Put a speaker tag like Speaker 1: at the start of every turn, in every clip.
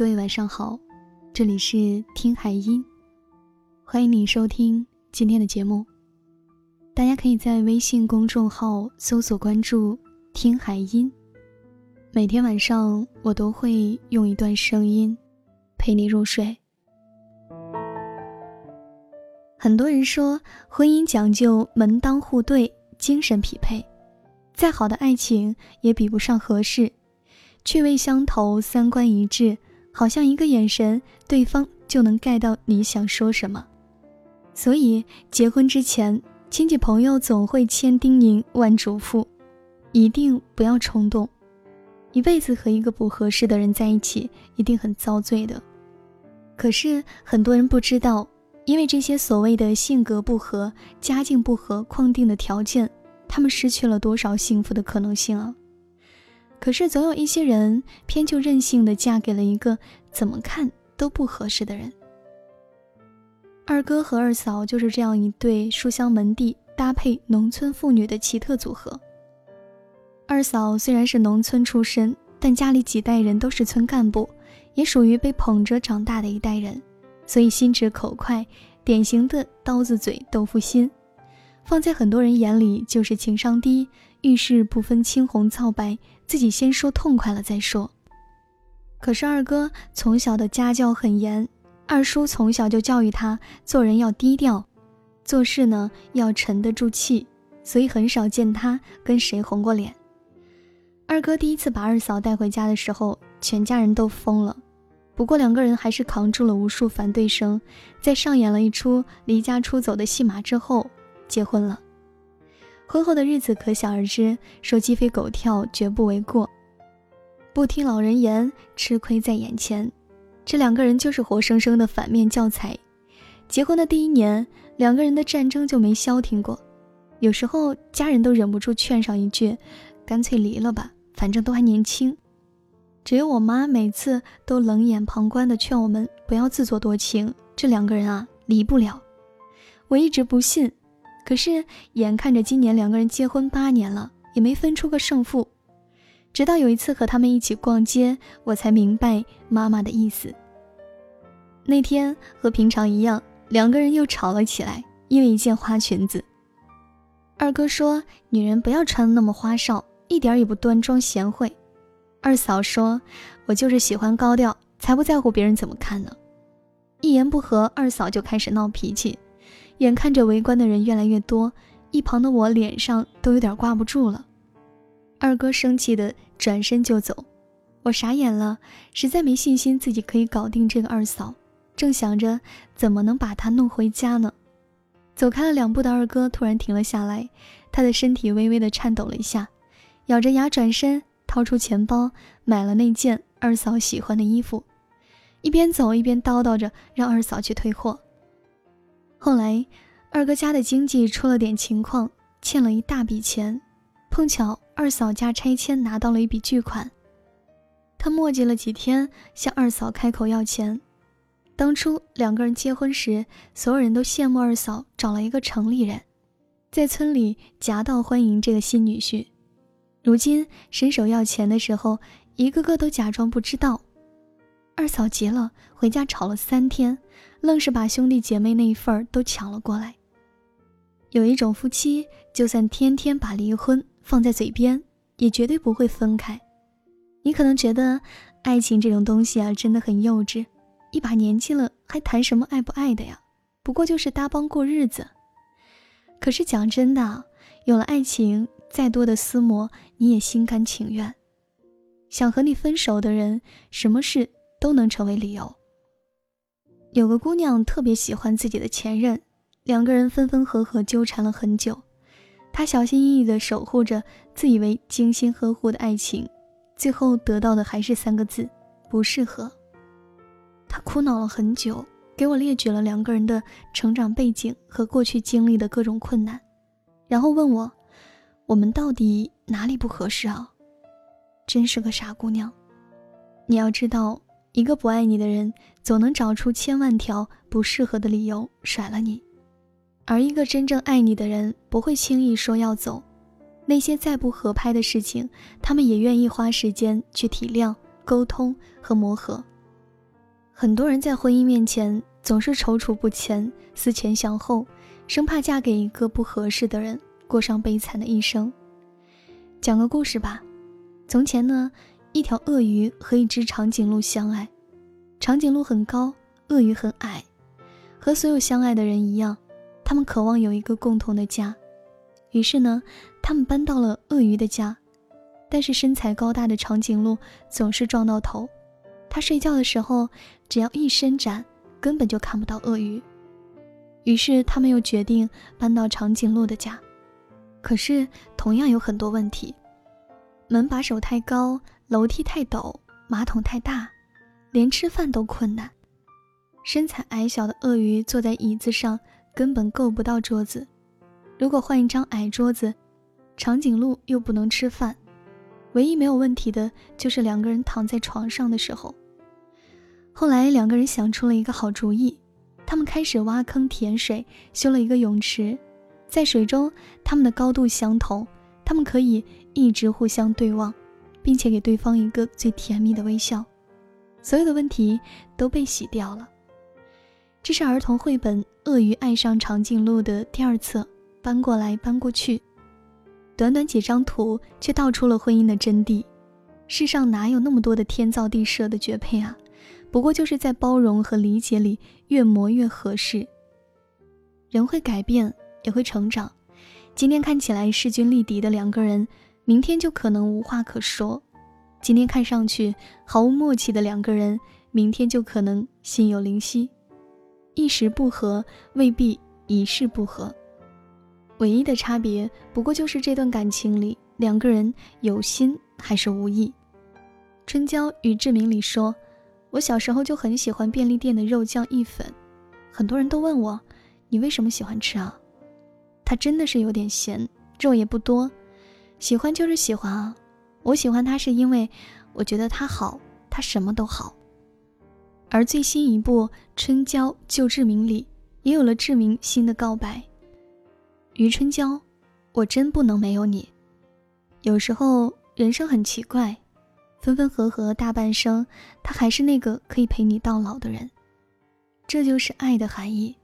Speaker 1: 各位晚上好，这里是听海音，欢迎你收听今天的节目。大家可以在微信公众号搜索关注“听海音”，每天晚上我都会用一段声音陪你入睡。很多人说，婚姻讲究门当户对、精神匹配，再好的爱情也比不上合适。趣味相投，三观一致，好像一个眼神，对方就能 get 到你想说什么。所以结婚之前，亲戚朋友总会千叮咛万嘱咐，一定不要冲动。一辈子和一个不合适的人在一起，一定很遭罪的。可是很多人不知道，因为这些所谓的性格不合、家境不合框定的条件，他们失去了多少幸福的可能性啊！可是总有一些人偏就任性的嫁给了一个怎么看都不合适的人。二哥和二嫂就是这样一对书香门第、搭配农村妇女的奇特组合。二嫂虽然是农村出身，但家里几代人都是村干部，也属于被捧着长大的一代人，所以心直口快，典型的刀子嘴豆腐心，放在很多人眼里就是情商低。遇事不分青红皂白，自己先说痛快了再说。可是二哥从小的家教很严，二叔从小就教育他做人要低调，做事呢要沉得住气，所以很少见他跟谁红过脸。二哥第一次把二嫂带回家的时候，全家人都疯了，不过两个人还是扛住了无数反对声，在上演了一出离家出走的戏码之后，结婚了。婚后的日子可想而知，说鸡飞狗跳绝不为过。不听老人言，吃亏在眼前。这两个人就是活生生的反面教材。结婚的第一年，两个人的战争就没消停过。有时候家人都忍不住劝上一句：“干脆离了吧，反正都还年轻。”只有我妈每次都冷眼旁观的劝我们不要自作多情。这两个人啊，离不了。我一直不信。可是，眼看着今年两个人结婚八年了，也没分出个胜负。直到有一次和他们一起逛街，我才明白妈妈的意思。那天和平常一样，两个人又吵了起来，因为一件花裙子。二哥说：“女人不要穿那么花哨，一点也不端庄贤惠。”二嫂说：“我就是喜欢高调，才不在乎别人怎么看呢。”一言不合，二嫂就开始闹脾气。眼看着围观的人越来越多，一旁的我脸上都有点挂不住了。二哥生气的转身就走，我傻眼了，实在没信心自己可以搞定这个二嫂，正想着怎么能把她弄回家呢。走开了两步的二哥突然停了下来，他的身体微微的颤抖了一下，咬着牙转身掏出钱包买了那件二嫂喜欢的衣服，一边走一边叨叨着让二嫂去退货。后来，二哥家的经济出了点情况，欠了一大笔钱，碰巧二嫂家拆迁拿到了一笔巨款。他磨叽了几天，向二嫂开口要钱。当初两个人结婚时，所有人都羡慕二嫂找了一个城里人，在村里夹道欢迎这个新女婿。如今伸手要钱的时候，一个个都假装不知道。二嫂急了，回家吵了三天，愣是把兄弟姐妹那一份儿都抢了过来。有一种夫妻，就算天天把离婚放在嘴边，也绝对不会分开。你可能觉得爱情这种东西啊，真的很幼稚，一把年纪了还谈什么爱不爱的呀？不过就是搭帮过日子。可是讲真的，有了爱情，再多的厮磨你也心甘情愿。想和你分手的人，什么事？都能成为理由。有个姑娘特别喜欢自己的前任，两个人分分合合纠缠了很久。她小心翼翼地守护着自以为精心呵护的爱情，最后得到的还是三个字：不适合。她苦恼了很久，给我列举了两个人的成长背景和过去经历的各种困难，然后问我：“我们到底哪里不合适啊？”真是个傻姑娘。你要知道。一个不爱你的人，总能找出千万条不适合的理由甩了你；而一个真正爱你的人，不会轻易说要走。那些再不合拍的事情，他们也愿意花时间去体谅、沟通和磨合。很多人在婚姻面前总是踌躇不前、思前想后，生怕嫁给一个不合适的人，过上悲惨的一生。讲个故事吧。从前呢，一条鳄鱼和一只长颈鹿相爱。长颈鹿很高，鳄鱼很矮。和所有相爱的人一样，他们渴望有一个共同的家。于是呢，他们搬到了鳄鱼的家。但是身材高大的长颈鹿总是撞到头，它睡觉的时候只要一伸展，根本就看不到鳄鱼。于是他们又决定搬到长颈鹿的家，可是同样有很多问题：门把手太高，楼梯太陡，马桶太大，连吃饭都困难。身材矮小的鳄鱼坐在椅子上根本够不到桌子，如果换一张矮桌子，长颈鹿又不能吃饭。唯一没有问题的就是两个人躺在床上的时候。后来两个人想出了一个好主意，他们开始挖坑填水，修了一个泳池，在水中他们的高度相同，他们可以一直互相对望，并且给对方一个最甜蜜的微笑，所有的问题都被洗掉了。这是儿童绘本《鳄鱼爱上长颈鹿》的第二册，搬过来搬过去。短短几张图，却道出了婚姻的真谛。世上哪有那么多的天造地设的绝配啊？不过就是在包容和理解里越磨越合适。人会改变，也会成长。今天看起来势均力敌的两个人，明天就可能无话可说；今天看上去毫无默契的两个人，明天就可能心有灵犀。一时不合，未必一世不合。唯一的差别，不过就是这段感情里两个人有心还是无意。春娇与志明里说：“我小时候就很喜欢便利店的肉酱意粉，很多人都问我，你为什么喜欢吃啊？他真的是有点咸，肉也不多，喜欢就是喜欢啊。我喜欢他是因为我觉得他好，他什么都好。”而最新一部《春娇救志明》里，也有了志明新的告白。余春娇，我真不能没有你。有时候人生很奇怪，分分合合大半生，他还是那个可以陪你到老的人。这就是爱的含义。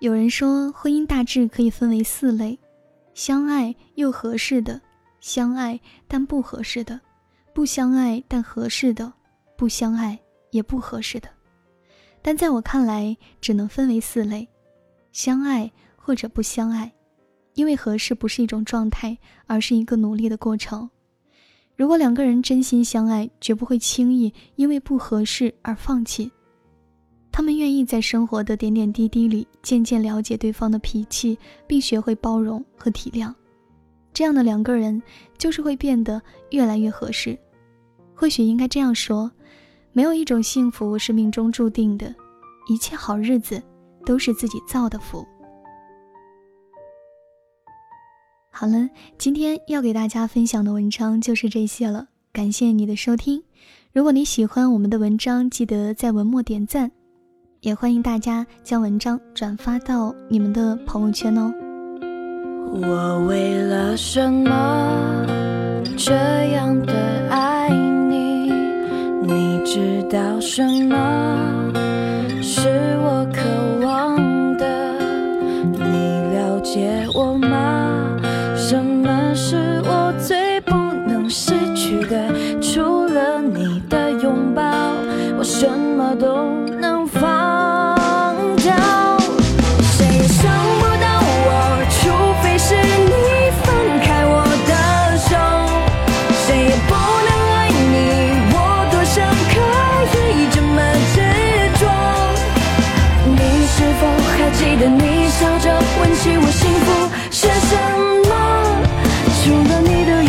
Speaker 1: 有人说，婚姻大致可以分为四类：相爱又合适的，相爱但不合适的，不相爱但合适的，不相爱也不合适的。但在我看来，只能分为四类：相爱。或者不相爱，因为合适不是一种状态，而是一个努力的过程。如果两个人真心相爱，绝不会轻易因为不合适而放弃。他们愿意在生活的点点滴滴里渐渐了解对方的脾气，并学会包容和体谅。这样的两个人就是会变得越来越合适。或许应该这样说：没有一种幸福是命中注定的，一切好日子都是自己造的福。好了，今天要给大家分享的文章就是这些了。感谢你的收听。如果你喜欢我们的文章，记得在文末点赞，也欢迎大家将文章转发到你们的朋友圈哦。
Speaker 2: 我为了什么这样的爱你？你知道什么你的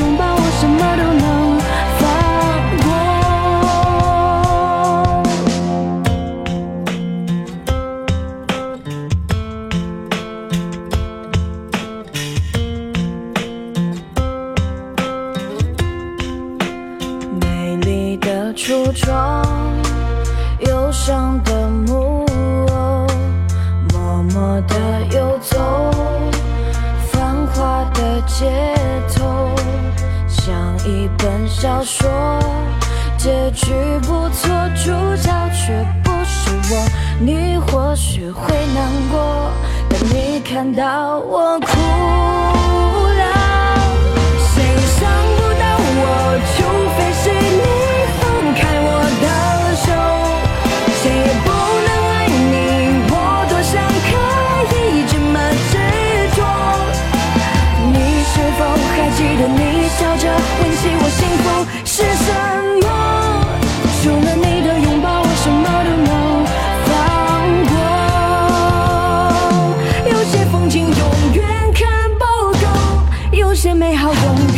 Speaker 2: 放过。